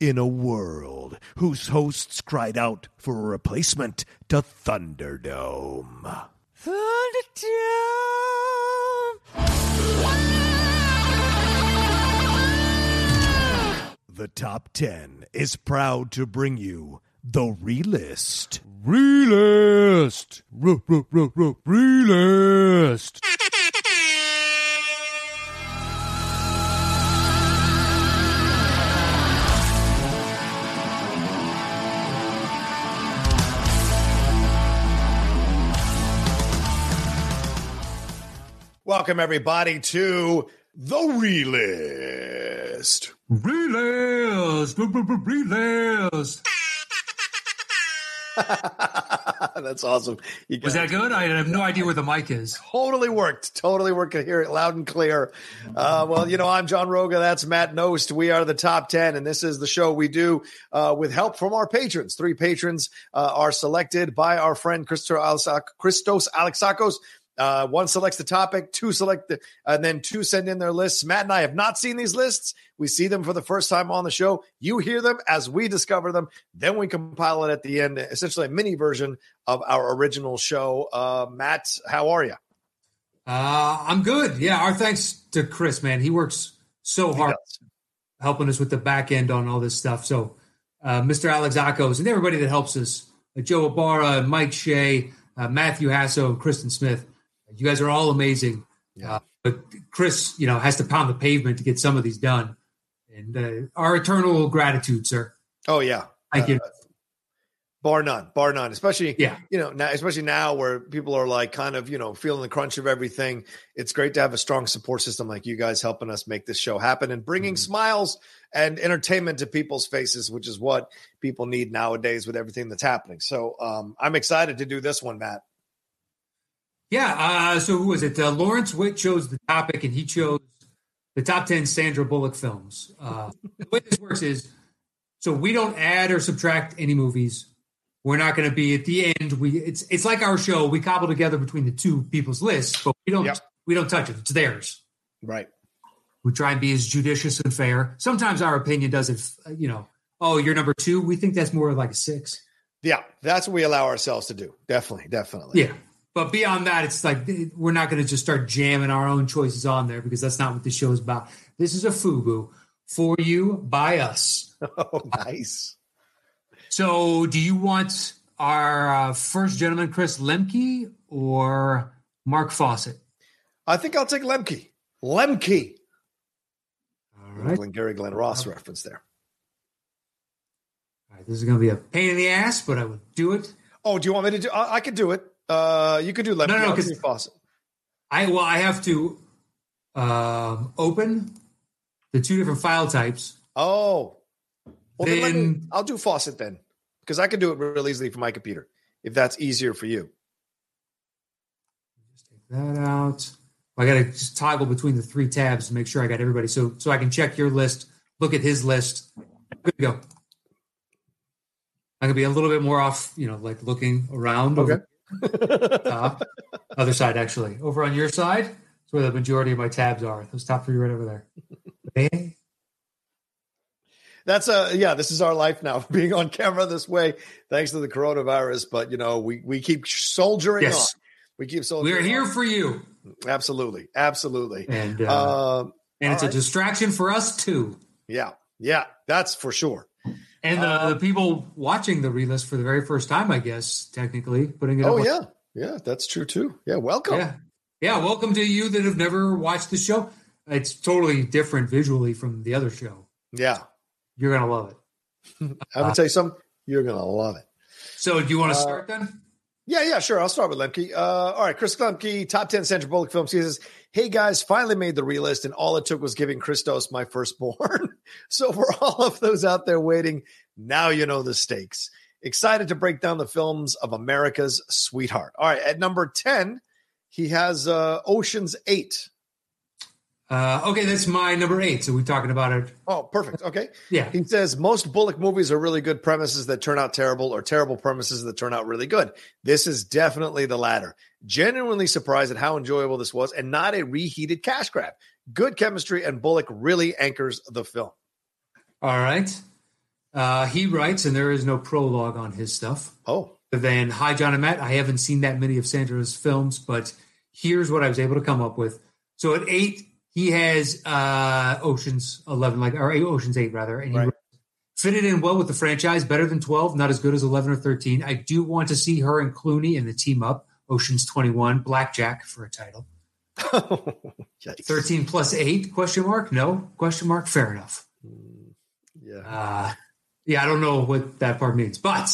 in a world whose hosts cried out for a replacement to Thunderdome. Thunderdome! The top 10 is proud to bring you the Relist. Relist! Relist! Welcome, everybody, to the Relist. Relist, relist. That's awesome. You Was that good? I have no idea where the mic is. totally worked. Totally worked. I hear it loud and clear. Uh, well, you know, I'm John Roga. That's Matt Knost. We are the top 10, and this is the show we do uh, with help from our patrons. Three patrons uh, are selected by our friend Christos Alexakos. Uh, one selects the topic, two select the, and then two send in their lists. Matt and I have not seen these lists. We see them for the first time on the show. You hear them as we discover them. Then we compile it at the end, essentially a mini version of our original show. Uh, Matt, how are you? Uh, I'm good. Yeah, our thanks to Chris, man. He works so hard helping us with the back end on all this stuff. So, uh, Mr. Alexakos and everybody that helps us, uh, Joe Ibarra, Mike Shea, uh, Matthew Hasso, Kristen Smith. You guys are all amazing. Yeah. Uh, but Chris, you know, has to pound the pavement to get some of these done. And uh, our eternal gratitude, sir. Oh yeah, Thank you. Uh, bar none, bar none. Especially Yeah. you know now, especially now where people are like kind of you know feeling the crunch of everything. It's great to have a strong support system like you guys helping us make this show happen and bringing Mhm. smiles and entertainment to people's faces, which is what people need nowadays with everything that's happening. So um, I'm excited to do this one, Matt. Yeah. Uh, so who was it? Uh, Lawrence Witt chose the topic, and he chose the top ten Sandra Bullock films. Uh, the way this works is, so we don't add or subtract any movies. We're not going to be at the end. We it's it's like our show. We cobble together between the two people's lists, but we don't Yep. we don't touch it. It's theirs. Right. We try and be as judicious and fair. Sometimes our opinion doesn't. uh, You know, oh, you're number two. We think that's more like a six. Yeah, that's what we allow ourselves to do. Definitely, definitely. Yeah. But beyond that, it's like we're not going to just start jamming our own choices on there because that's not what the show is about. This is a FUBU for you by us. Oh, nice. So, do you want our uh, first gentleman, Chris Lemke, or Mark Fawcett? I think I'll take Lemke. Lemke. All right. Glengarry Glen Ross reference there. All right. This is going to be a pain in the ass, but I will do it. Oh, do you want me to do? I, I could do it. Uh, you could do Lemke. No, no, I'll 'cause- do I well, I have to um, open the two different file types. Oh, well, then, let me, I'll do Fawcett then, because I can do it real easily from my computer if that's easier for you. Just take that out. I got to just toggle between the three tabs to make sure I got everybody. So so I can check your list, look at his list. Good to go. I'm gonna be a little bit more off, you know, like looking around. Okay. Over top. Other side, actually, over on your side. That's where the majority of my tabs are. Those top three right over there. That's a yeah. This is our life now, being on camera this way, thanks to the coronavirus. But you know, we we keep soldiering Yes, on. We keep soldiering. we're here on. for you, Absolutely, absolutely. and uh, Um, and it's all a distraction for us too. yeah, yeah, that's for sure. And the, Uh, the people watching the relist for the very first time, I guess, technically putting it. Oh yeah, yeah, that's true too. Yeah, welcome. Yeah. Yeah. Welcome to you that have never watched the show. It's totally different visually from the other show. yeah. You're going to love it. I'm gonna tell you something. You're gonna love it. So, do you want to Uh, start then? Yeah, yeah, sure. I'll start with Lemke. Uh, all right, Chris Lemke, top 10 Sandra Bullock films. He says, Hey guys, finally made the relist, and all it took was giving Christos my firstborn. so, for all of those out there waiting, now you know the stakes. Excited to break down the films of America's sweetheart. All right, at number 10, he has uh, Ocean's 8. Uh, okay, that's my number eight. So, we're talking about it. Oh, perfect. Okay. Yeah. He says most Bullock movies are really good premises that turn out terrible or terrible premises that turn out really good. This is definitely the latter. Genuinely surprised at how enjoyable this was and not a reheated cash grab. Good chemistry and Bullock really anchors the film. All right. Uh, he writes, and there is no prologue on his stuff. Oh, Then, hi, John and Matt. I haven't seen that many of Sandra's films, but here's what I was able to come up with. So at eight, he has uh, Ocean's Eleven, like or Ocean's Eight rather, and he Right. fitted in well with the franchise. Better than twelve, not as good as eleven or thirteen. I do want to see her and Clooney in the team up. Ocean's Twenty One, Blackjack for a title. Yikes. Thirteen plus eight? Question mark? No? Question mark? Fair enough. Yeah. Uh, yeah, I don't know what that part means, but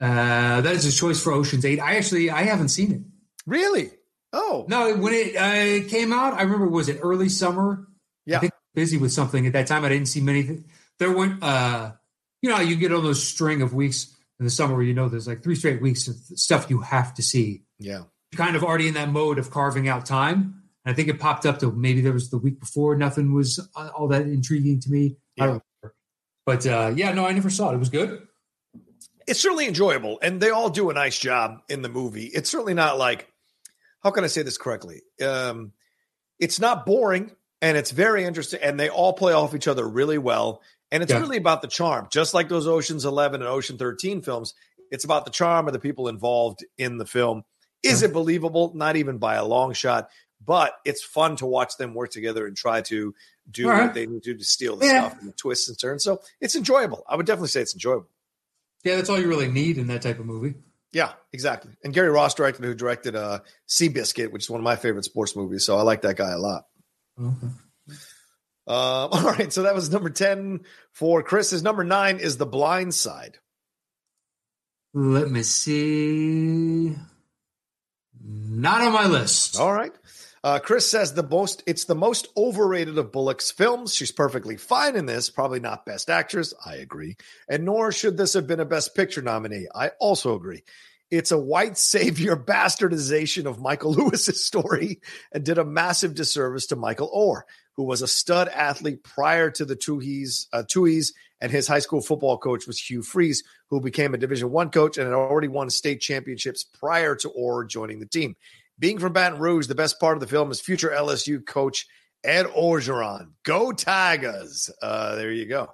uh, that is a choice for Ocean's Eight. I actually I haven't seen it. Really? Oh, No, when it uh, came out, I remember was it early summer? Yeah. I think busy with something at that time. I didn't see many. There weren't, uh, you know, you get on those string of weeks in the summer where you know there's like three straight weeks of stuff you have to see. yeah. Kind of already in that mode of carving out time. And I think it popped up to maybe there was the week before. Nothing was uh, all that intriguing to me. I don't remember. But uh, yeah, no, I never saw it. It was good. It's certainly enjoyable, and they all do a nice job in the movie. It's certainly not like, how can I say this correctly? Um, it's not boring, and it's very interesting, and they all play off each other really well. And it's Yeah. really about the charm, just like those Ocean's Eleven and Ocean Thirteen films. It's about the charm of the people involved in the film. Is it believable? Not even by a long shot, but it's fun to watch them work together and try to do right. what they need to do to steal the Yeah. stuff and the twists and turns. So it's enjoyable. I would definitely say it's enjoyable. Yeah, that's all you really need in that type of movie. Yeah, exactly. And Gary Ross directed, who directed uh, Seabiscuit, which is one of my favorite sports movies. So I like that guy a lot. Okay. Uh, all right, so that was number ten for Chris. His number nine is The Blind Side. Let me see. Not on my list. All right. Uh, Chris says the most it's the most overrated of Bullock's films. She's perfectly fine in this, probably not best actress. I agree. And nor should this have been a best picture nominee. I also agree. It's a white savior bastardization of Michael Lewis's story and did a massive disservice to Michael Oher, who was a stud athlete prior to the Tuohys, uh, and his high school football coach was Hugh Freeze, who became a Division One coach and had already won state championships prior to Oher joining the team. Being from Baton Rouge, the best part of the film is future LSU coach Ed Orgeron. Go Tigers! Uh, there you go.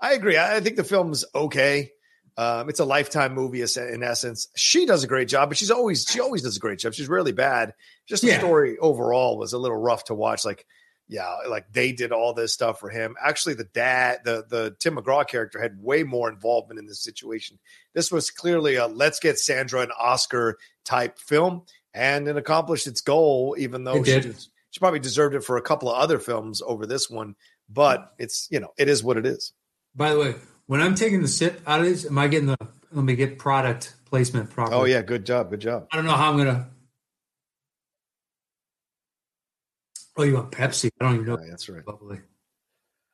I agree. I I think the film's okay. Um, it's a lifetime movie in essence. She does a great job, but she's always she always does a great job. She's really bad. Just the Yeah. story overall was a little rough to watch. Like, yeah, like they did all this stuff for him. Actually, the dad, the the Tim McGraw character, had way more involvement in this situation. This was clearly a let's get Sandra an Oscar type film, and it accomplished its goal. Even though It she, did. she probably deserved it for a couple of other films over this one, but mm. it's you know it is what it is. By the way, when I'm taking the sip out of this, am I getting the let me get product placement properly? Oh yeah, good job, good job. I don't know how I'm gonna. Oh, you want Pepsi? I don't even know. Yeah, that's right. Bubbly.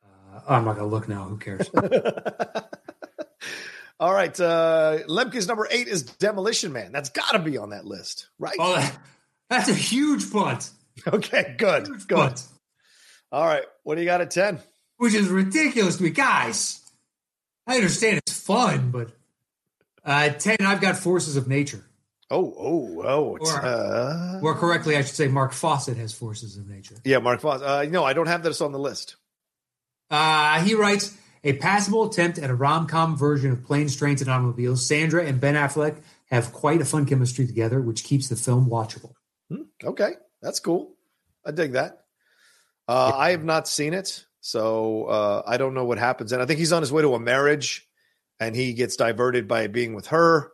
Uh, I'm not gonna look now. Who cares? All right, uh, Lemke's number eight is Demolition Man. That's got to be on that list, right? oh, that, that's a huge punt. Okay, good, Huge good. punt. All right, what do you got at ten? Which is ridiculous to me, guys. I understand it's fun, but uh, ten, I've got Forces of Nature. Oh, oh, oh. Or- uh, More correctly, I should say Mark Fawcett has Forces of Nature. yeah, Mark Fawcett. Uh, no, I don't have this on the list. Uh, he writes a passable attempt at a rom com version of Planes, Trains, and Automobiles. Sandra and Ben Affleck have quite a fun chemistry together, which keeps the film watchable. Hmm, okay, that's cool. I dig that. Uh, I have not seen it, so uh, I don't know what happens. And I think he's on his way to a marriage, and he gets diverted by being with her,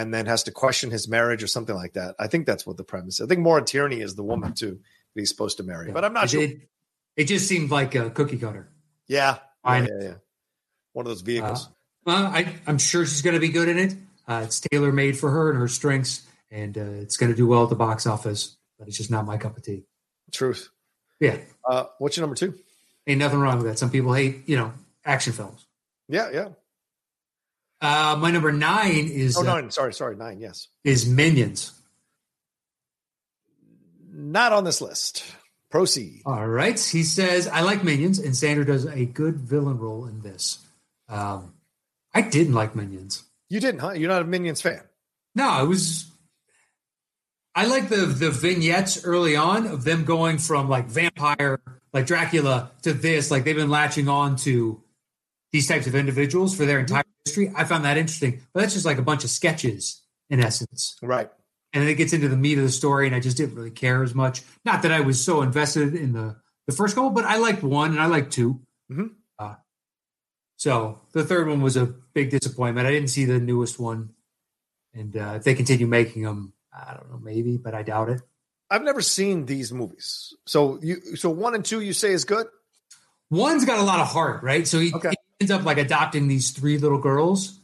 and then has to question his marriage or something like that. I think that's what the premise. is. I think Maura Tierney is the woman too that he's supposed to marry, but I'm not it, sure. It, it just seemed like a cookie cutter. yeah, I yeah, yeah, yeah. One of those vehicles. Well, I, I'm sure she's going to be good in it. Uh, it's tailor made for her and her strengths, and uh, it's going to do well at the box office. But it's just not my cup of tea. Truth. Yeah, Uh, what's your number two? ain't nothing wrong with that. Some people hate, you know, action films. Yeah, yeah. Uh, my number nine is Oh, uh. Sorry, sorry, nine. Yes, is Minions. not on this list. Proceed. All right. He says, I like Minions, and Sandra does a good villain role in this. Um, I didn't like Minions. You didn't, huh? You're not a Minions fan. No, it was. I like the the vignettes early on of them going from like vampire, like Dracula, to this. Like they've been latching on to these types of individuals for their entire history. I found that interesting, but that's just like a bunch of sketches in essence. Right. And then it gets into the meat of the story, and I just didn't really care as much. Not that I was so invested in the the first couple, but I liked one and I liked 2 Mhm. Uh, so the third one was a big disappointment. I didn't see the newest one, and uh, if they continue making them, I don't know, maybe, but I doubt it. I've never seen these movies. So you so one and two you say is good? One's got a lot of heart, right? So he, Okay. Ends up like adopting these three little girls,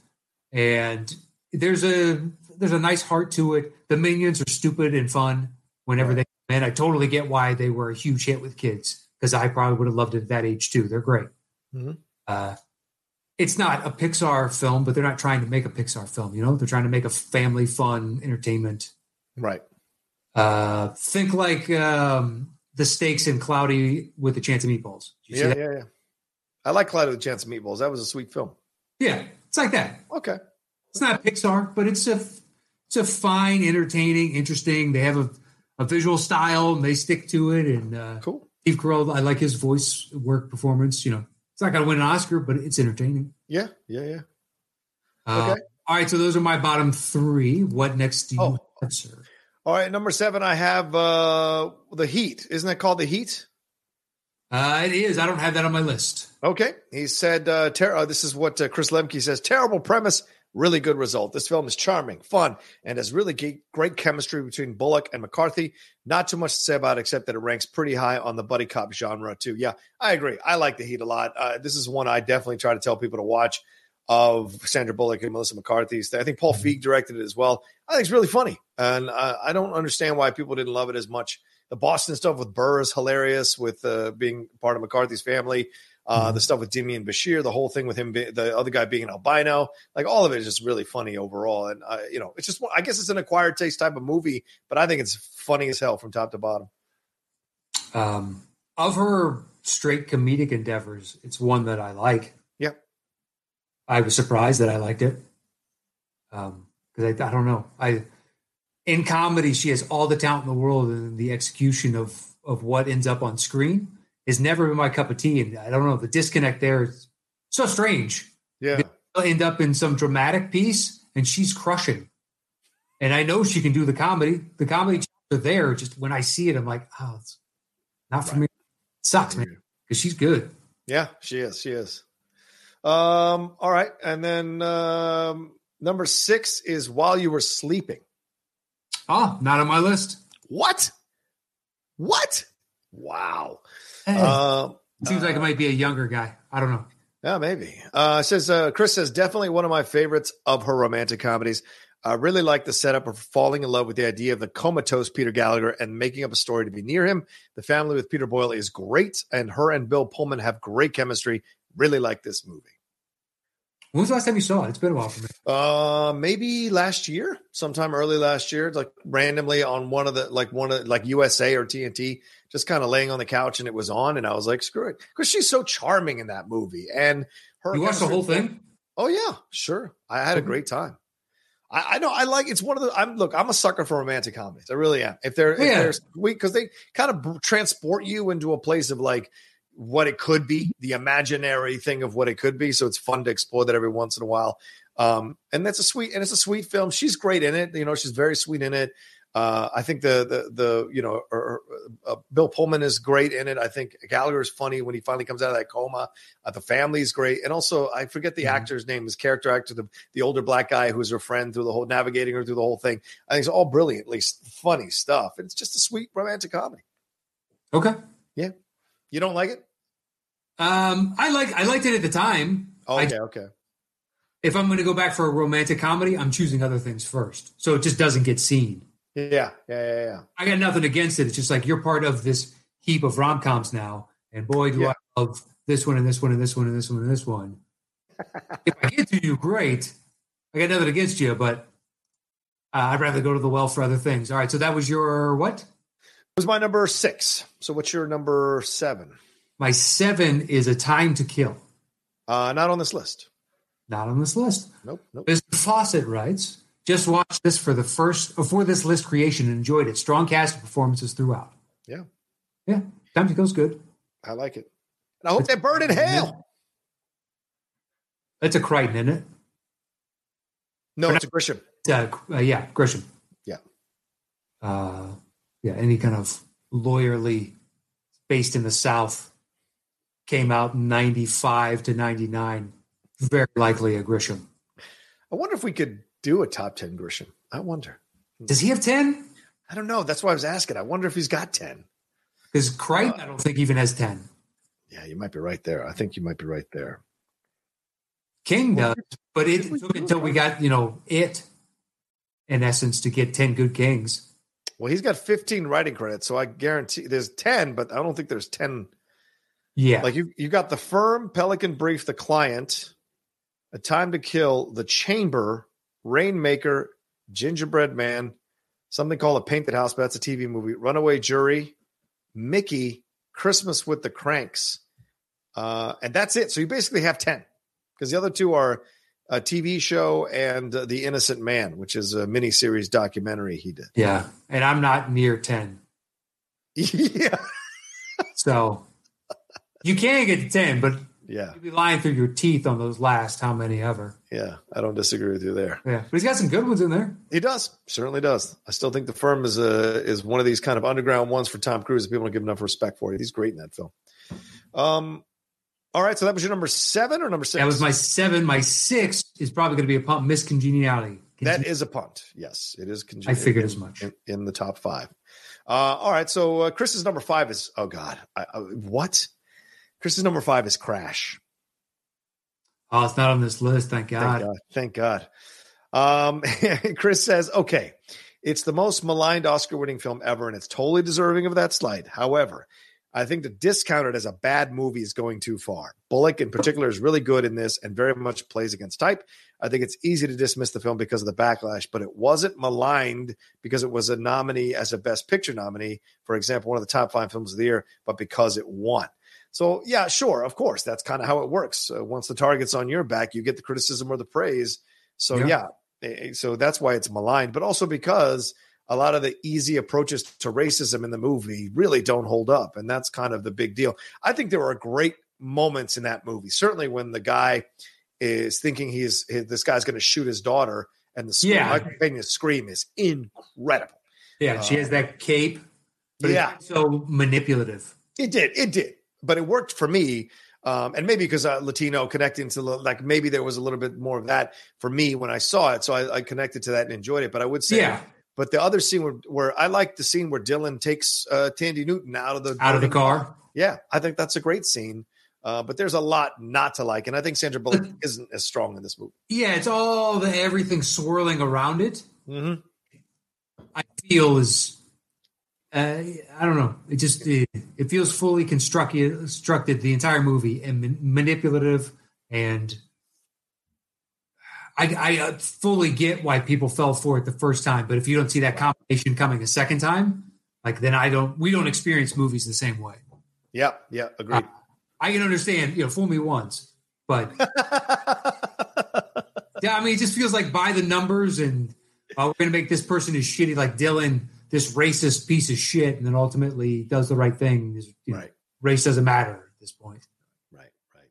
and there's a there's a nice heart to it. The minions are stupid and fun whenever they come in. I totally get why they were a huge hit with kids because I probably would have loved it at that age too. They're great. Mhm. Uh, it's not a Pixar film, but they're not trying to make a Pixar film. You know, they're trying to make a family fun entertainment. Right. Uh, think like um, the stakes in Cloudy with a Chance of Meatballs. Did you see Yeah, yeah, yeah. I like Clyde with a Chance of Meatballs. That was a sweet film. yeah, it's like that. Okay. It's not Pixar, but it's a it's a fine, entertaining, interesting. They have a, a visual style and they stick to it. And uh, Cool. Steve Carell, I like his voice work performance. You know, it's not going to win an Oscar, but it's entertaining. Yeah, yeah, yeah. Uh, Okay. All right, so those are my bottom three. What next do you Oh. have? All right, number seven, I have uh the Heat. Isn't that called the Heat? Uh, it is. I don't have that on my list. Okay. He said, uh, ter- uh, this is what uh, Chris Lemke says terrible premise, really good result. This film is charming, fun, and has really ge- great chemistry between Bullock and McCarthy. Not too much to say about it, except that it ranks pretty high on the buddy cop genre, too. Yeah, I agree. I like The Heat a lot. Uh, this is one I definitely try to tell people to watch of Sandra Bullock and Melissa McCarthy's. I think Paul Feig directed it as well. I think it's really funny. And uh, I don't understand why people didn't love it as much. The Boston stuff with Burr is hilarious, with uh, being part of McCarthy's family. Uh, Mhm. The stuff with Demián Bichir, the whole thing with him, be, the other guy being an albino, like all of it is just really funny overall. And you know, it's just I guess it's an acquired taste type of movie, but I think it's funny as hell from top to bottom. Um, of her straight comedic endeavors, it's one that I like. Yeah. I was surprised that I liked it. Um, because I, I don't know. I in comedy, she has all the talent in the world, and the execution of of what ends up on screen has never been my cup of tea. And I don't know the disconnect there is so strange. Yeah, She'll end up in some dramatic piece, and she's crushing. And I know she can do the comedy. The comedy are there. Just when I see it, I'm like, oh, it's not for Right. me. It sucks, man, because she's good. yeah, she is, she is. Um, all right, and then um, number six is while you were sleeping. Oh, not on my list. What? What? Wow. Eh, Um, Seems like it might be a younger guy. I don't know. Yeah, maybe. Uh, says uh, Chris says definitely one of my favorites of her romantic comedies. I really like the setup of falling in love with the idea of the comatose Peter Gallagher and making up a story to be near him. The family with Peter Boyle is great, and her and Bill Pullman have great chemistry. Really like this movie. When was the last time you saw it? It's been a while for me. Uh, maybe last year, sometime early last year, like randomly on one of the like one of like USA or TNT, just kind of laying on the couch and it was on, and I was like, screw it, because she's so charming in that movie, and her. You watched the whole thing? Oh yeah, sure. I had a great time. I, I know I like it's one of the. I'm look. I'm a sucker for romantic comedies. I really am. If they're if Yeah. they're sweet because they kind of transport you into a place of like what it could be, the imaginary thing of what it could be. So it's fun to explore that every once in a while. Um, and that's a sweet and it's a sweet film. She's great in it. You know, she's very sweet in it. Uh, I think the the the you know er, uh, Bill Pullman is great in it. I think Gallagher is funny when he finally comes out of that coma. Uh, the family is great, and also I forget the Mhm. actor's name. His character actor, the the older black guy who's her friend through the whole navigating her through the whole thing. I think it's all brilliantly funny stuff. It's just a sweet romantic comedy. Okay. Yeah, you don't like it? Um, I like I liked it at the time. Oh, I- okay, okay. If I'm going to go back for a romantic comedy, I'm choosing other things first, so it just doesn't get seen. Yeah, yeah, yeah, yeah. I got nothing against it. It's just like you're part of this heap of rom coms now, and boy, do Yeah. I love this one and this one and this one and this one and this one. if I get to you, great. I got nothing against you, but uh, I'd rather go to the well for other things. All right, so that was your what? It was my number six. So what's your number seven? My seven is a time to kill. Uh, not on this list. Not on this list. Nope, nope. Mr. Fawcett writes, just watched this for the first before this list creation and enjoyed it. Strong cast performances throughout. Yeah. Yeah. Time to kill's good. I like it. And I hope they burn in hell. That's a Crichton, isn't it? No, it's a Grisham. Uh, uh, yeah, Grisham. Yeah. Uh, yeah, any kind of lawyerly based in the South came out 95 to 99. Very likely a Grisham. I wonder if we could do a top 10 Grisham. I wonder. Does he have 10? I don't know. That's why I was asking. I wonder if he's got 10. Because Crichton, uh, I don't think even has 10. Yeah, you might be right there. I think you might be right there. King does, but it took until we got, you know, it in essence to get 10 good kings. Well, he's got 15 writing credits, so I guarantee there's 10, but I don't think there's 10. Yeah. Like you you got the firm, Pelican Brief, the client, A Time to Kill, The Chamber, Rainmaker, Gingerbread Man, something called A Painted House, but that's a TV movie, Runaway Jury, Mickey, Christmas with the Kranks. Uh, and that's it. So you basically have 10 because the other two are a TV show and uh, The Innocent Man, which is a miniseries documentary he did. Yeah. And I'm not near 10. yeah. so you can get to 10, but yeah. you'd be lying through your teeth on those last how many ever. Yeah. I don't disagree with you there. Yeah. But he's got some good ones in there. He does. Certainly does. I still think the firm is a, is one of these kind of underground ones for Tom Cruise that people don't give enough respect for. You. He's great in that film. Um, all right, so that was your number seven or number six? That was my seven. My six is probably going to be a punt. Miss Congeniality. That is a punt. Yes, it is. I figured as much in, in, the top five. Uh, all right, so uh, Chris's number five is oh god, I, I, what? Chris's number five is Crash. Oh, it's not on this list. Thank God. Thank God. Thank God. Um, Chris says, okay, it's the most maligned Oscar-winning film ever, and it's totally deserving of that slide. However, I think to discount it as a bad movie is going too far. Bullock, in particular, is really good in this and very much plays against type. I think it's easy to dismiss the film because of the backlash, but it wasn't maligned because it was a nominee as a Best Picture nominee, for example, one of the top five films of the year, but because it won. So, yeah, sure, of course, that's kind of how it works. Uh, once the target's on your back, you get the criticism or the praise. So, yeah, yeah eh, eh, so that's why it's maligned, but also because – a lot of the easy approaches to racism in the movie really don't hold up. And that's kind of the big deal. I think there were great moments in that movie. Certainly when the guy is thinking he's this guy's going to shoot his daughter and the scream, yeah. Michael Pena's scream is incredible. Yeah, she has that cape. yeah. so manipulative. It did. It did. But it worked for me. Um, and maybe because uh, Latino connecting to like maybe there was a little bit more of that for me when I saw it, so I, I connected to that and enjoyed it. But I would say, yeah but the other scene where, where I like the scene where Dillon takes uh, Thandie Newton out of the out of the car. Yeah, I think that's a great scene. Uh, but there's a lot not to like, and I think Sandra Bullock isn't as strong in this movie. Yeah, it's all the everything swirling around it. Mm-hmm. I feel is uh, I don't know. It just it, it feels fully constructed, constructed the entire movie and man- manipulative and I, I uh, fully get why people fell for it the first time, but if you don't see that combination coming a second time, like then I don't. We don't experience movies the same way. Yeah, yeah, agreed. Uh, I can understand. You know, fool me once, but yeah, I mean, it just feels like by the numbers, and uh, we're going to make this person as shitty like Dillon, this racist piece of shit, and then ultimately does the right thing. You know, right. Race doesn't matter at this point. Right. Right.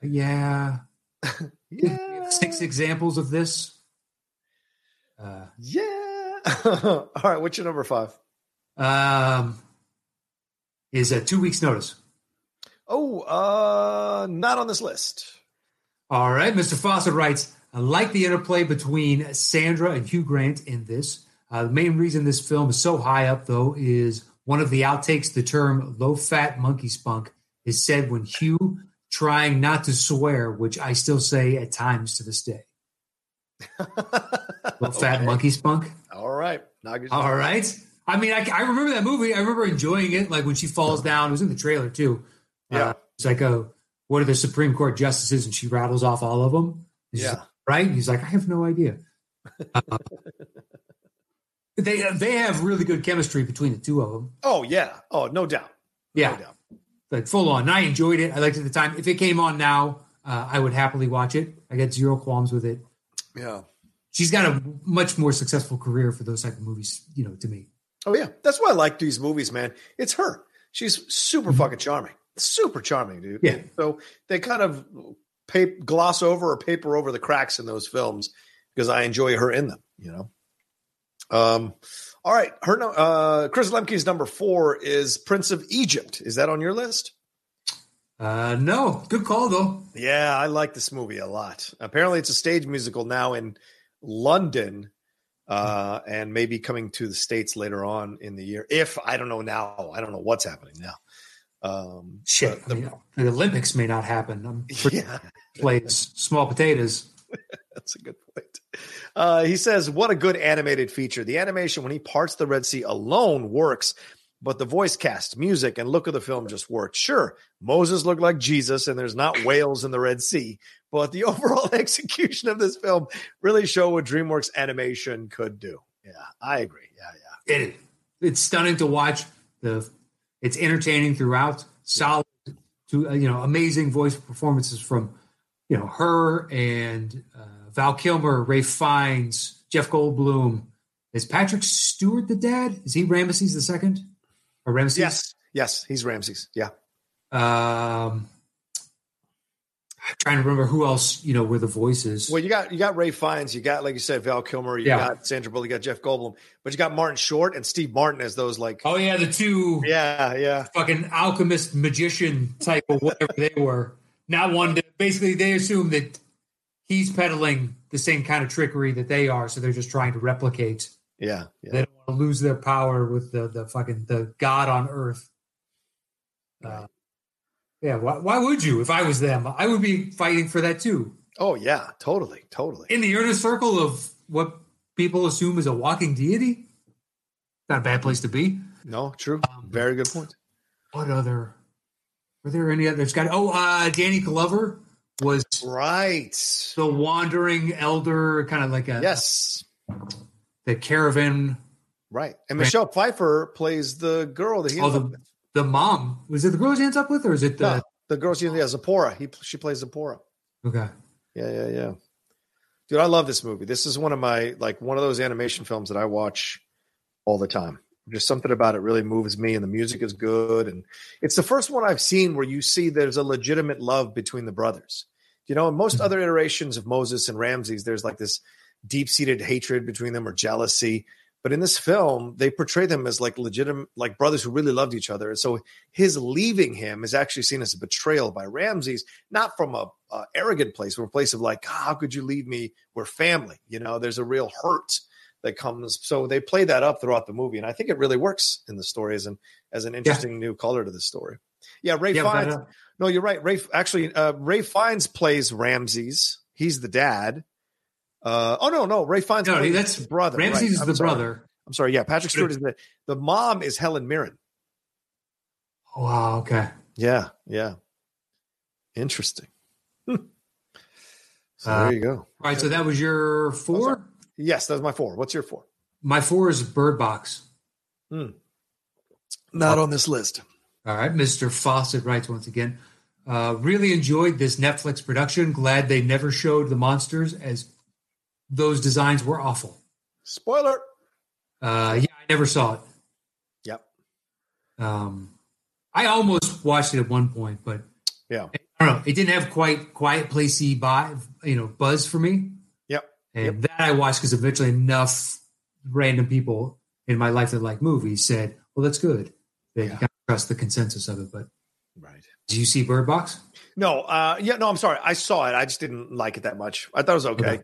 But yeah. yeah. Six examples of this. Uh, yeah. All right. What's your number five? Um, is a two weeks notice. Oh, uh, not on this list. All right. Mr. Fawcett writes, I like the interplay between Sandra and Hugh Grant in this. Uh, the main reason this film is so high up, though, is one of the outtakes, the term low fat monkey spunk, is said when Hugh trying not to swear, which I still say at times to this day. Little fat okay. monkey spunk. All right. All right. I mean, I, I, remember that movie. I remember enjoying it. Like when she falls down, it was in the trailer too. Yeah. Uh, it's like, oh, what are the Supreme Court justices? And she rattles off all of them. Yeah. Like, right. He's like, I have no idea. Uh, they they have really good chemistry between the two of them. Oh yeah. Oh no doubt. Yeah. No doubt like full on. I enjoyed it. I liked it at the time. If it came on now, uh, I would happily watch it. I get zero qualms with it. Yeah. She's got a much more successful career for those type of movies, you know, to me. Oh yeah. That's why I like these movies, man. It's her. She's super mm-hmm. fucking charming. Super charming, dude. Yeah. So they kind of pap- gloss over or paper over the cracks in those films because I enjoy her in them. You know. Um. All right, her uh, Chris Lemke's number four is Prince of Egypt. Is that on your list? Uh, no, good call though. Yeah, I like this movie a lot. Apparently, it's a stage musical now in London, uh, and maybe coming to the states later on in the year. If I don't know now, I don't know what's happening now. Um, Shit, the- the Olympics may not happen. I'm yeah, plays small potatoes. that's a good point. Uh, he says, "What a good animated feature! The animation when he parts the Red Sea alone works." But the voice cast, music, and look of the film just worked. Sure, Moses looked like Jesus, and there's not whales in the Red Sea, but the overall execution of this film really show what DreamWorks animation could do. Yeah, I agree. Yeah, yeah. It, it's stunning to watch. The it's entertaining throughout. Solid, to uh, you know, amazing voice performances from you know her and uh, Val Kilmer, Ralph Fiennes, Jeff Goldblum. Is Patrick Stewart the dad? Is he Ramesses the second? Or Ramesses? Yes, yes, he's Ramses. Yeah, Um, I'm trying to remember who else you know were the voices. well, you got you got Ralph Fiennes, you got like you said Val Kilmer, you Yeah. got Sandra Bullock, you got Jeff Goldblum, but you got Martin Short and Steve Martin as those like, oh yeah, the two yeah, yeah, fucking alchemist magician type of whatever they were. Not one basically they assume that he's peddling the same kind of trickery that they are, so they're just trying to replicate. yeah, yeah. They don't want to lose their power with the the fucking the god on earth. Uh, yeah, why, why would you? If I was them, I would be fighting for that too. Oh yeah, totally, totally. In the inner circle of what people assume is a walking deity, not a bad place to be. No, true. Um, Very good point. What other? Were there any others? Got oh, uh, Danny Glover was Right. the wandering elder, kind of like a Yes. the caravan. Right. And Michelle Pfeiffer plays the girl that he Oh, ends up the with. the mom was it the girl he ends up with, or is it the No, the girl she yeah, Zipporah. He she plays Zipporah. okay? Yeah, yeah, yeah. Dude, I love this movie. This is one of my like one of those animation films that I watch all the time. Just something about it really moves me, and the music is good. And it's the first one I've seen where you see there's a legitimate love between the brothers. You know, in most Mhm. other iterations of Moses and Ramses, there's like this deep seated hatred between them or jealousy. But in this film, they portray them as like legitimate, like brothers who really loved each other. And so his leaving him is actually seen as a betrayal by Ramses, not from a, a arrogant place, from a place of like, "Ah, how could you leave me? We're family. You know, there's a real hurt that comes. So they play that up throughout the movie, and I think it really works in the story as an as an interesting new color to the story. Yeah, Ray Yeah, Fiennes. but, uh, No, you're right. Ray actually, uh, Ralph Fiennes plays Ramses. He's the dad. Uh, oh no, no, Ralph Fiennes. No, plays that's- the brother. Ramses right. is I'm the sorry. brother. I'm sorry. Yeah, Patrick Stewart is the the mom is Helen Mirren. Wow. Okay. Yeah, yeah. Interesting. so Uh, there you go. All right. So that was your four. sorry. Yes, that's my four. What's your four? My four is Bird Box. Hmm. Not on this list. All right. Mr. Fawcett writes once again. Uh, really enjoyed this Netflix production. Glad they never showed the monsters as those designs were awful. Spoiler. Uh, yeah, I never saw it. Yep. Um, I almost watched it at one point, but Yeah. I don't know. It didn't have quite quiet placey by you know buzz for me, Yep. and that I watched because eventually enough random people in my life that like movies said, "Well, that's good." They Yeah. kind of trust the consensus of it. But Right. do you see Bird Box? No. Uh. Yeah. No. I'm sorry. I saw it. I just didn't like it that much. I thought it was okay. Okay.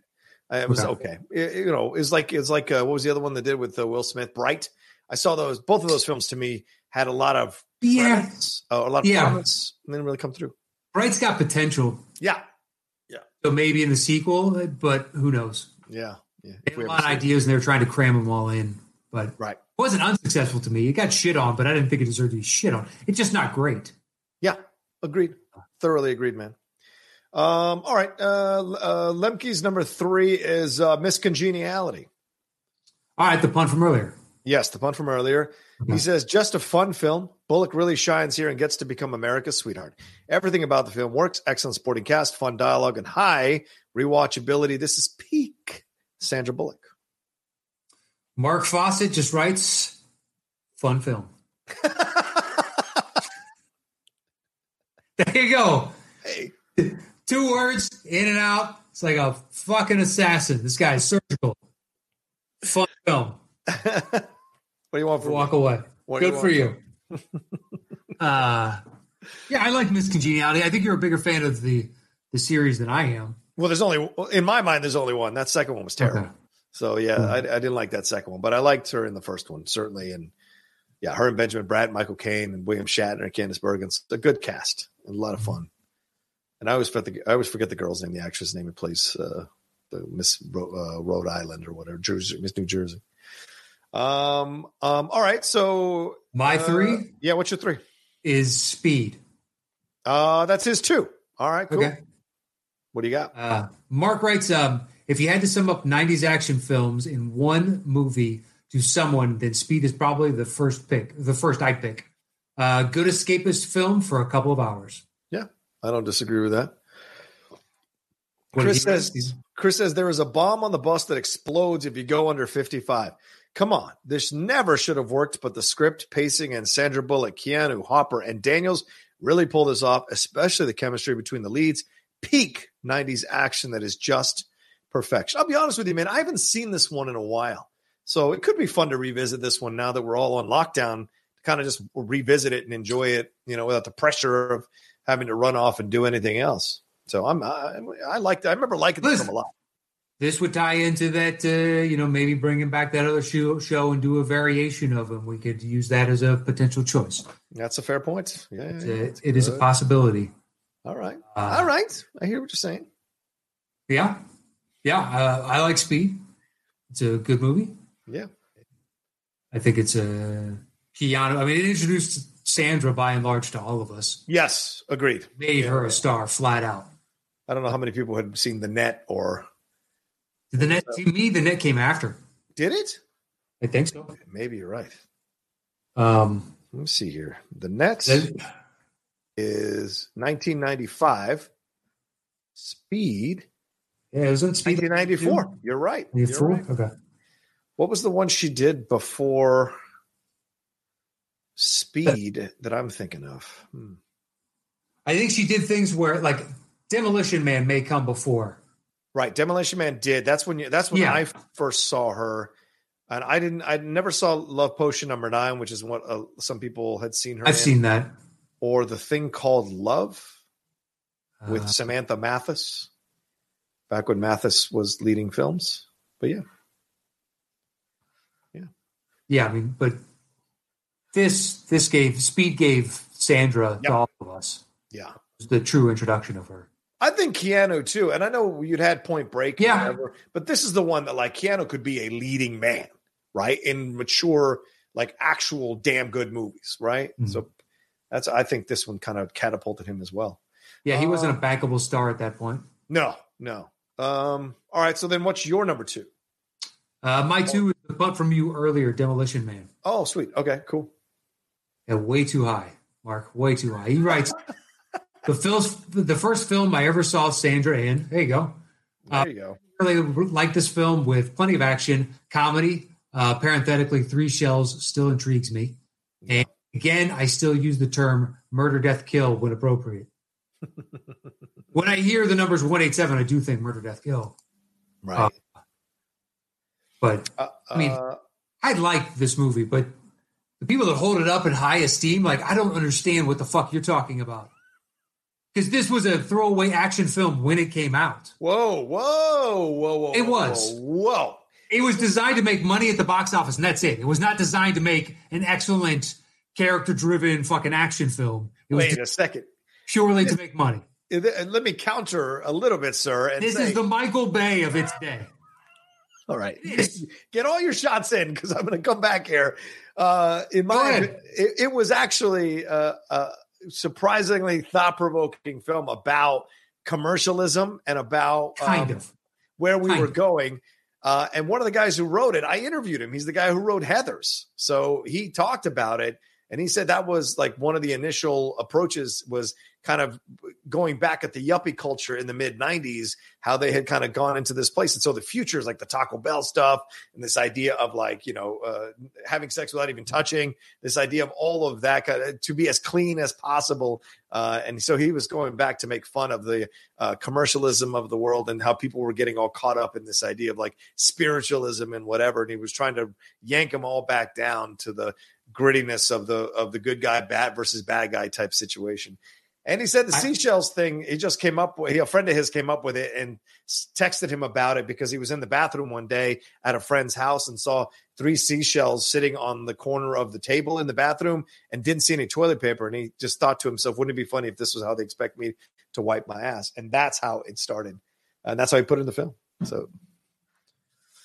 Uh, It was Okay. okay. It- you know, it's like it's like uh, what was the other one they did with uh, Will Smith? Bright. I saw those. Both of those films to me had a lot of Yeah, premise, uh, a lot of Yeah. promise, and didn't really come through. Bright's got potential. Yeah. Yeah. So maybe in the sequel, but who knows? Yeah. Yeah. They If had a lot of see it. ideas, and they were trying to cram them all in. But Right. It wasn't unsuccessful to me. It got shit on, but I didn't think it deserved to be shit on. It's just not great. Yeah, agreed. Thoroughly agreed, man. Um, all right. Uh, uh, Lemke's number three is uh, Miscongeniality. All right, the pun from earlier. Yes, the pun from earlier. He says, just a fun film. Bullock really shines here and gets to become America's sweetheart. Everything about the film works. Excellent supporting cast, fun dialogue, and high rewatchability. This is peak Sandra Bullock. Mark Fawcett just writes, fun film. There you go. hey, Two words, in and out. It's like a fucking assassin. This guy's surgical. Fun film. what do you want for Walk me? away. What do you Good for you. uh, yeah, I like Miss Congeniality. I think you're a bigger fan of the the series than I am. Well, there's only in my mind. There's only one. That second one was terrible. Okay. So yeah, Hmm. I, I didn't like that second one, but I liked her in the first one certainly. And yeah, her and Benjamin Bratt, Michael Caine, and William Shatner, Candice Bergen. It's a good cast and a lot of fun. And I always forget the I always forget the girl's name, the actress name who plays uh, the Miss Ro- uh, Rhode Island or whatever, Jersey, Miss New Jersey. Um. Um. All right. So My uh, three Yeah. What's your three? is Speed. Uh, that's his two. All right. Cool. Okay. What do you got? Uh, Mark writes, um, if you had to sum up 90s action films in one movie to someone, then Speed is probably the first pick, the first I pick. Uh, good escapist film for a couple of hours. Yeah, I don't disagree with that. What Chris says? Chris says there is a bomb on the bus that explodes if you go under 55. Come on, this never should have worked, but the script, pacing, and Sandra Bullock, Keanu, Hopper, and Daniels really pull this off, especially the chemistry between the leads. Peak 90s action that is just perfection. I'll be honest with you, man. I haven't seen this one in a while. So it could be fun to revisit this one now that we're all on lockdown, to kind of just revisit it and enjoy it, you know, without the pressure of having to run off and do anything else. So I'm I, I liked. I remember liking this a lot. This would tie into that, uh, you know, maybe bringing back that other show, show and do a variation of them. We could use that as a potential choice. That's a fair point. Yeah, It's a- it is a possibility. All right. Uh, All right. I hear what you're saying. Yeah. Yeah. Uh, I like Speed. It's a good movie. Yeah. I think it's a Keanu. I mean, it introduced Sandra by and large to all of us, Yes. Agreed. made Yeah. her a star flat out. I don't know how many people had seen the net or Did the net to me, the net came after. did it? I think so. Maybe you're right. Um, Let me see here. The net then- is 1995. Speed yeah, isn't Speed 1994. You're right. You're 94? right. Okay. What was the one she did before Speed that I'm thinking of? Hmm. I think she did things where, like, Demolition Man may come before. Right, Demolition Man did. That's when you. That's when Yeah. I first saw her, and I didn't. I never saw Love Potion number nine, which is what uh, some people had seen her. I've in, seen that. or the thing called Love with Uh, Samantha Mathis, back when Mathis was leading films. But yeah, yeah, Yeah, I mean, but this this gave Speed gave Sandra Yep. to all of us yeah. The true introduction of her. I think Keanu too, and I know you'd had Point Break, Yeah. whatever, but this is the one that like Keanu could be a leading man, right? In mature, like actual damn good movies, right? Mhm. So that's I think this one kind of catapulted him as well. Yeah, he wasn't Uh, a bankable star at that point. No, no. Um, all right, so then what's your number two? Uh, my two is the butt from you earlier, Demolition Man. Oh, sweet. Okay, cool. Yeah, way too high, Mark. Way too high. He writes the films, the first film I ever saw Sandra in. There you go. There Uh, you go. Really like this film with plenty of action, comedy. Uh, parenthetically, three shells still intrigues me. And again, I still use the term murder, death, kill when appropriate. When I hear the numbers 187, I do think murder, death, kill. Right. But Uh, I mean- uh, I like this movie, but the people that hold it up in high esteem, like I don't understand what the fuck you're talking about. Because this was a throwaway action film when it came out. whoa, whoa, whoa, whoa. It was. Whoa. It was designed to make money at the box office, and that's it. It was not designed to make an excellent character-driven fucking action film. It was Wait a second. Purely to make money. Uh, Let me counter a little bit, sir. And This say, is the Michael Bay of its day. all right. Get all your shots in because I'm going to come back here. Uh, in my, it, it was actually a, a surprisingly thought-provoking film about commercialism and about Kind um, of. where we Kind were of. going. Uh, and one of the guys who wrote it, I interviewed him. He's the guy who wrote Heathers. So he talked about it, and he said that was like one of the initial approaches was kind of going back at the yuppie culture in the mid 90s, how they had kind of gone into this place. And so the future is like the Taco Bell stuff and this idea of like, you know, uh, having sex without even touching, this idea of all of that kind of, to be as clean as possible. Uh, and so he was going back to make fun of the uh, commercialism of the world and how people were getting all caught up in this idea of like spiritualism and whatever. And he was trying to yank them all back down to the grittiness of the of the good guy bad versus bad guy type situation. And he said the seashells thing, he just came up with, a friend of his came up with it and texted him about it because he was in the bathroom one day at a friend's house and saw three seashells sitting on the corner of the table in the bathroom and didn't see any toilet paper. And he just thought to himself, wouldn't it be funny if this was how they expect me to wipe my ass? And that's how it started. And that's how he put it in the film. So,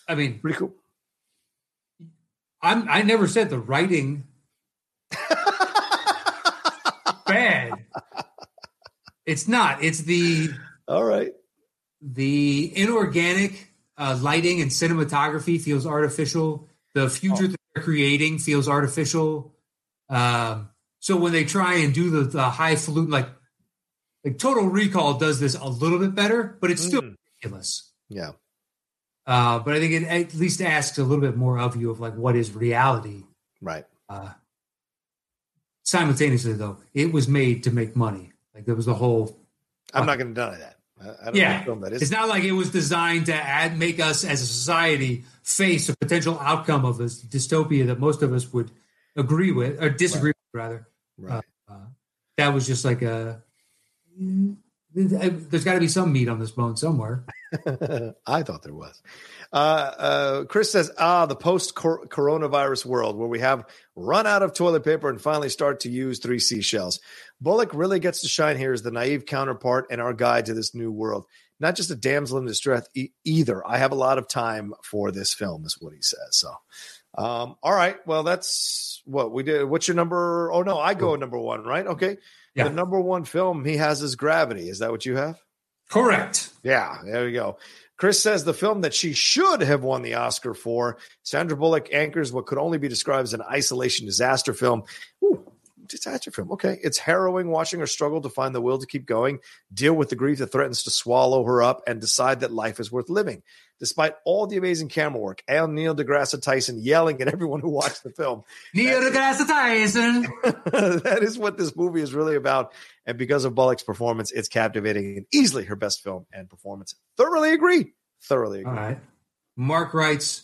I mean, pretty cool. I'm, I never said the writing bad. It's not. It's the all right. The inorganic uh, lighting and cinematography feels artificial. The future oh. that they're creating feels artificial. Um, so when they try and do the, the highfalutin, like like Total Recall does this a little bit better, but it's still mm. ridiculous. Yeah. Uh, but I think it at least asks a little bit more of you of like what is reality, right? Uh, simultaneously, though, it was made to make money. Like there was the whole. I'm not going to deny that. I don't yeah, know that is. It's not like it was designed to add, make us as a society face a potential outcome of this dystopia that most of us would agree with or disagree right. with, rather. Right. Uh, uh, that was just like a. There's got to be some meat on this bone somewhere. I thought there was. Uh, uh, Chris says, ah, the post coronavirus world where we have run out of toilet paper and finally start to use three seashells. Bullock really gets to shine here as the naive counterpart and our guide to this new world. Not just a damsel in distress e- either. I have a lot of time for this film, is what he says. So, um, all right. Well, that's what we did. What's your number? Oh, no, I go number one, right? Okay. Yeah. The number one film he has is Gravity. Is that what you have? Correct. Yeah, there we go. Chris says the film that she should have won the Oscar for. Sandra Bullock anchors what could only be described as an isolation disaster film. Ooh, disaster film. Okay. It's harrowing watching her struggle to find the will to keep going, deal with the grief that threatens to swallow her up, and decide that life is worth living. Despite all the amazing camera work and Neil deGrasse Tyson yelling at everyone who watched the film. Neil deGrasse Tyson. that is what this movie is really about. And because of Bullock's performance, it's captivating and easily her best film and performance. Thoroughly agree. Thoroughly agree. All right. Mark writes,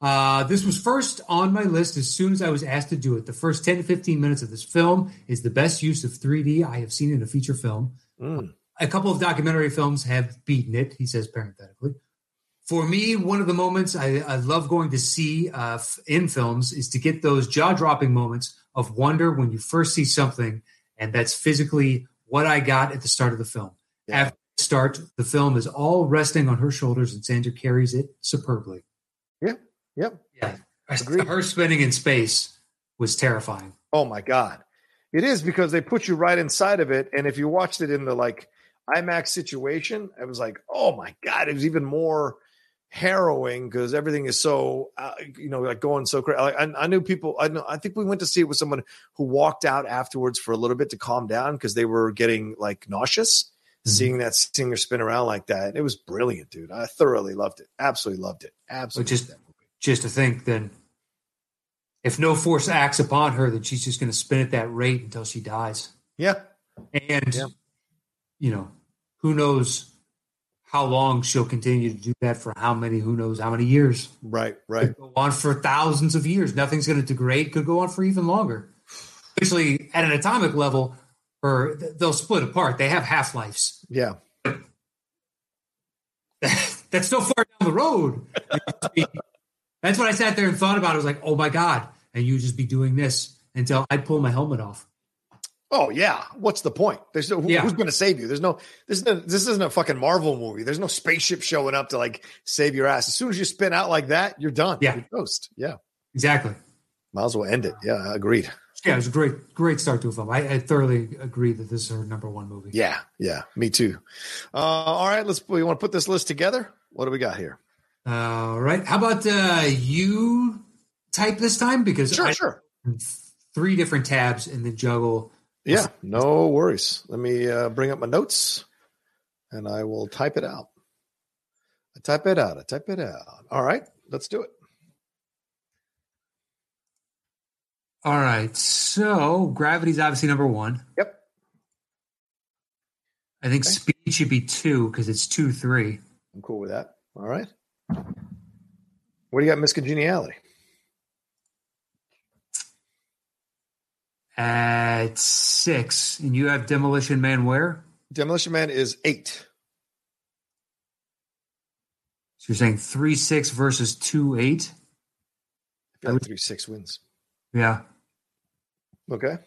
uh, this was first on my list as soon as I was asked to do it. The first 10 to 15 minutes of this film is the best use of 3D I have seen in a feature film. Mm. A couple of documentary films have beaten it, he says parenthetically. For me, one of the moments I, I love going to see uh, in films is to get those jaw dropping moments of wonder when you first see something, and that's physically what I got at the start of the film. Yeah. After the start, the film is all resting on her shoulders, and Sandra carries it superbly. Yeah. Yep. Yeah. Agreed. Her spinning in space was terrifying. Oh my god, it is because they put you right inside of it, and if you watched it in the like IMAX situation, it was like, oh my god, it was even more harrowing because everything is so uh, you know like going so crazy. I, I, knew people. I know. I think we went to see it with someone who walked out afterwards for a little bit to calm down because they were getting like nauseous. Mm-hmm. Seeing that singer spin around like that, it was brilliant, dude. I thoroughly loved it. Absolutely loved it. Absolutely. Just just to think then if no force acts upon her, then she's just going to spin at that rate until she dies. Yeah. And, yeah. you know, who knows how long she'll continue to do that for how many, who knows how many years. Right, right. go on for thousands of years. Nothing's going to degrade, could go on for even longer. Especially at an atomic level, or they'll split apart. They have half lives. Yeah. That's so far down the road. That's what I sat there and thought about. I was like, oh my God. And you just be doing this until I pull my helmet off. Oh yeah, what's the point? There's no yeah. who's going to save you. There's no this isn't this isn't a fucking Marvel movie. There's no spaceship showing up to like save your ass. As soon as you spin out like that, you're done. Yeah, you're toast. Yeah, exactly. Might as well end it. Yeah, agreed. Yeah, it was a great, great start to a film. I, I thoroughly agree that this is her number one movie. Yeah, yeah, me too. Uh, all right, let's. We want to put this list together. What do we got here? All right. How about uh, you type this time? Because sure, I, sure. Three different tabs and then juggle Yeah, no worries. Let me uh, bring up my notes and I will type it out. I type it out. I type it out. All right, let's do it. All right. So gravity's obviously number one. Yep. I think Okay. speed should be two because it's two three. I'm cool with that. All right. What do you got, Miss Congeniality? At six, and you have Demolition Man where? Demolition Man is eight. So you're saying three six versus two eight? I feel like three six wins. Yeah. Okay. And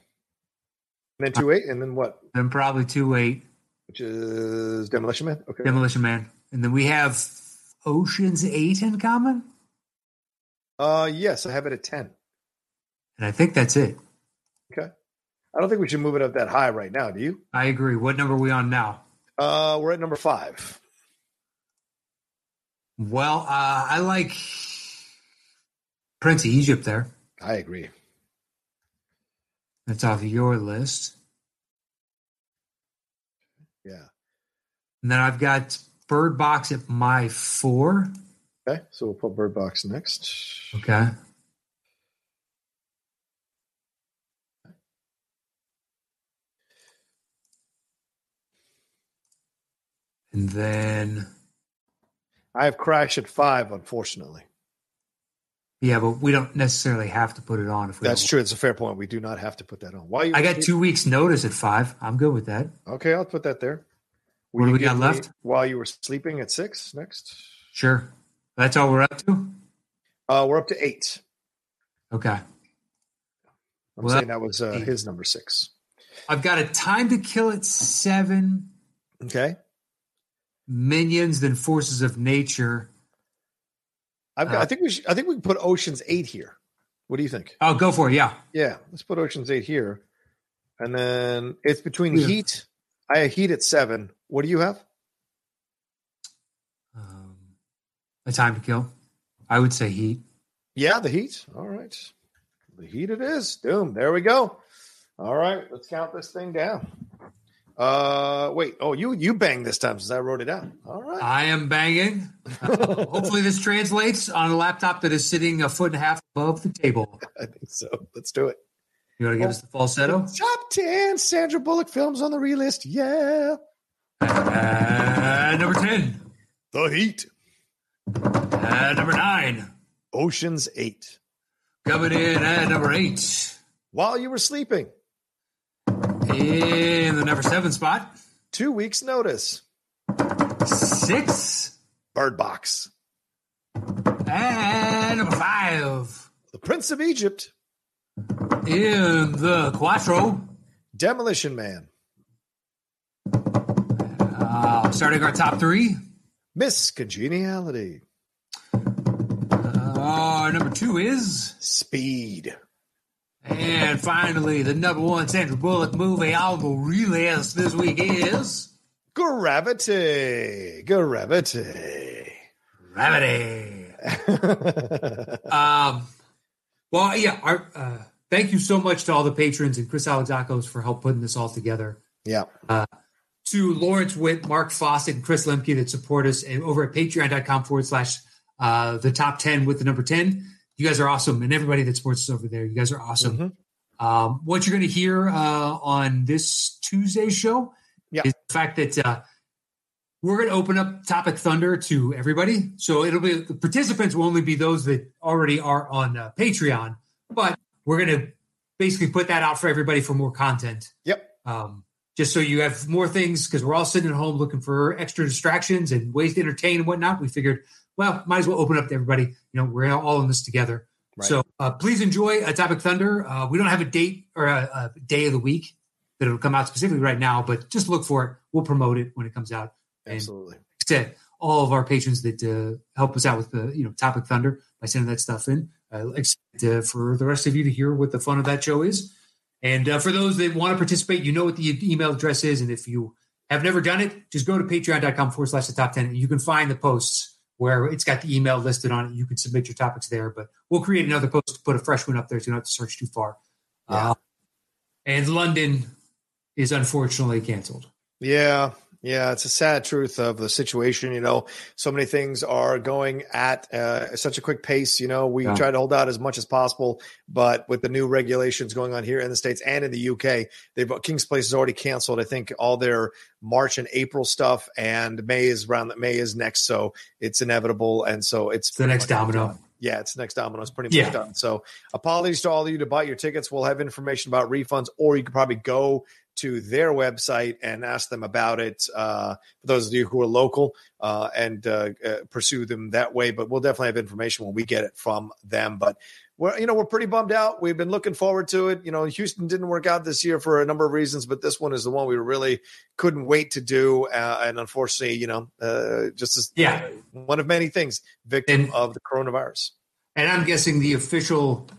then two eight, and then what? Then probably two eight. Which is Demolition Man. Okay. Demolition Man. And then we have Ocean's Eight in common. uh yes, I have it at ten. And I think that's it. Okay. I don't think we should move it up that high right now. Do you? I agree. What number are we on now? Uh we're at number five. Well, uh, I like Prince of Egypt there. I agree. That's off your list. Yeah. And then I've got Bird Box at my four. Okay. So we'll put Bird Box next. Okay. And then, I have Crash at five, unfortunately. yeah, but we don't necessarily have to put it on if we That's don't. true. It's a fair point. We do not have to put that on. Why you I got two weeks notice at five. I'm good with that. Okay, I'll put that there. What do we got left? While you were sleeping at six next? Sure. That's all we're up to? Uh, we're up to eight. Okay. I'm Well, saying that was uh, his number six. I've got a time to kill at seven, Okay. minions, then forces of nature. I've got, Uh, I think we should, I think we can put Ocean's eight here. What do you think? Oh, go for it. Yeah. Yeah, let's put Ocean's eight here, and then it's between Yeah. Heat. I have Heat at seven. What do you have? Um, a time to kill. I would say heat. Yeah, the Heat. All right, the Heat it is. Doom. There we go. All right, let's count this thing down. Uh, wait. Oh, you you banged this time since I wrote it down. All right. I am banging. Uh, hopefully, this translates on a laptop that is sitting a foot and a half above the table. I think so. Let's do it. You want to give us the falsetto? Top 10 Sandra Bullock films on the relist. Yeah. Uh, number 10. The Heat. Uh, number 9. Ocean's 8. Coming in at number 8. While you were sleeping, In the number 7 spot. two weeks' notice. 6. Bird Box. And number 5. The Prince of Egypt. In the Quattro. Demolition Man. Starting our top 3. Miss Congeniality. Uh, our number 2 is. Speed. And finally, the number one Sandra Bullock movie on the relist this week is Gravity. Gravity. Gravity. Um, well, yeah. Our, uh, thank you so much to all the patrons and Chris Alexakos for help putting this all together. yeah. To Lawrence Witt, Mark Fawcett, and Chris Lemke that support us over at patreon.com forward slash uh, the top 10 with the number 10. You guys are awesome. And everybody that supports us over there, you guys are awesome. Mhm. Um, what you're going to hear uh, on this Tuesday show Yeah. is the fact that uh, we're going to open up Topic Thunder to everybody. So it'll be the participants will only be those that already are on uh, Patreon, but we're going to basically put that out for everybody for more content. Yep. Um, just so you have more things because we're all sitting at home looking for extra distractions and ways to entertain and whatnot. We figured, well, might as well open up to everybody. You know, we're all in this together. Right. So uh, please enjoy a Topic Thunder. Uh, we don't have a date or a, a day of the week that it'll come out specifically right now, but just look for it. We'll promote it when it comes out. And Absolutely. I said, all of our patrons that uh, help us out with the you know Topic Thunder by sending that stuff in. Uh, excited uh, for the rest of you to hear what the fun of that show is. And uh, for those that want to participate, you know what the email address is. And if you have never done it, just go to patreon.com forward slash the top 10 and you can find the posts where it's got the email listed on it. You can submit your topics there, but we'll create another post to put a fresh one up there so you don't have to search too far. Yeah. Uh, and London, is unfortunately canceled. Yeah, yeah, it's a sad truth of the situation. You know, so many things are going at uh, such a quick pace. You know, we yeah. try to hold out as much as possible, but with the new regulations going on here in the states and in the UK, they've King's Place has already canceled. I think all their March and April stuff, and May is around. May is next, so it's inevitable, and so it's, it's the next domino. Done. Yeah, it's next domino. It's pretty much yeah. done. So, apologies to all of you to buy your tickets. We'll have information about refunds, or you can probably go to their website and ask them about it. Uh, for those of you who are local uh, and uh, uh, pursue them that way, but we'll definitely have information when we get it from them. But we're you know we're pretty bummed out. We've been looking forward to it. You know, Houston didn't work out this year for a number of reasons, but this one is the one we really couldn't wait to do. Uh, and unfortunately, you know, uh, just as yeah, one of many things, victim and, of the coronavirus. And I'm guessing the official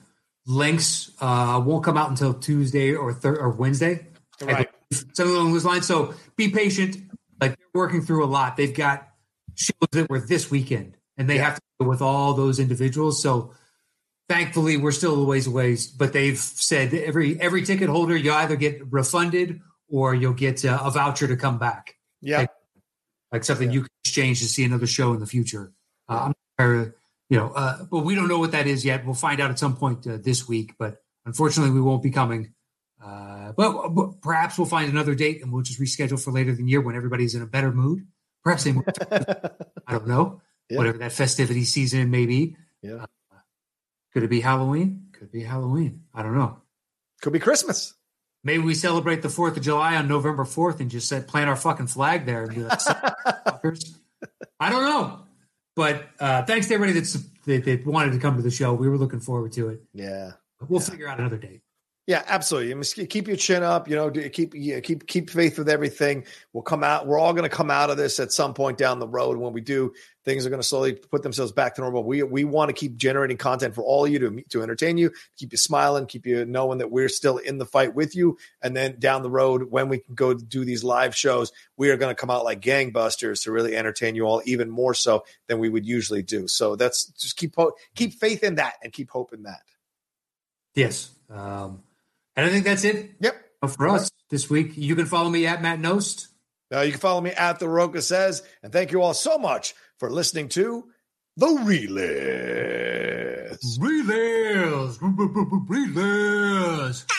links won't come out until Tuesday or thir- or Wednesday. Right. Something along those lines. So be patient. Like they're working through a lot. They've got shows that were this weekend, and they yeah. have to deal with all those individuals. So thankfully, we're still a ways away. But they've said every every ticket holder, you either get refunded or you'll get a, a voucher to come back. Yeah, like, like something yeah. you can exchange to see another show in the future. Uh, I'm you know, uh, but we don't know what that is yet. We'll find out at some point uh, this week. But unfortunately, we won't be coming uh, but, but, perhaps we'll find another date and we'll just reschedule for later in the year when everybody's in a better mood. Perhaps they, I don't know, yeah. whatever that festivity season may be. Yeah. Uh, could it be Halloween? Could be Halloween. I don't know. Could be Christmas. Maybe we celebrate the Fourth of July on November fourth and just set, plant our fucking flag there and be like, I don't know. But uh, thanks to everybody that's, that, that wanted to come to the show. We were looking forward to it. Yeah. We'll yeah. figure out another date. Yeah, absolutely. keep your chin up. You know, keep keep keep faith with everything. We'll come out. We're all going to come out of this at some point down the road. When we do, things are going to slowly put themselves back to normal. We we want to keep generating content for all of you to to entertain you, keep you smiling, keep you knowing that we're still in the fight with you. And then down the road, when we can go do these live shows, we are going to come out like gangbusters to really entertain you all even more so than we would usually do. So that's just keep keep faith in that and keep hope in that. Yes. Um, and I think that's it. Yep. For us this week, you can follow me at Matt Knost. Uh, you can follow me at The Rocha Says. And thank you all so much for listening to The Relist. Relist. Relist.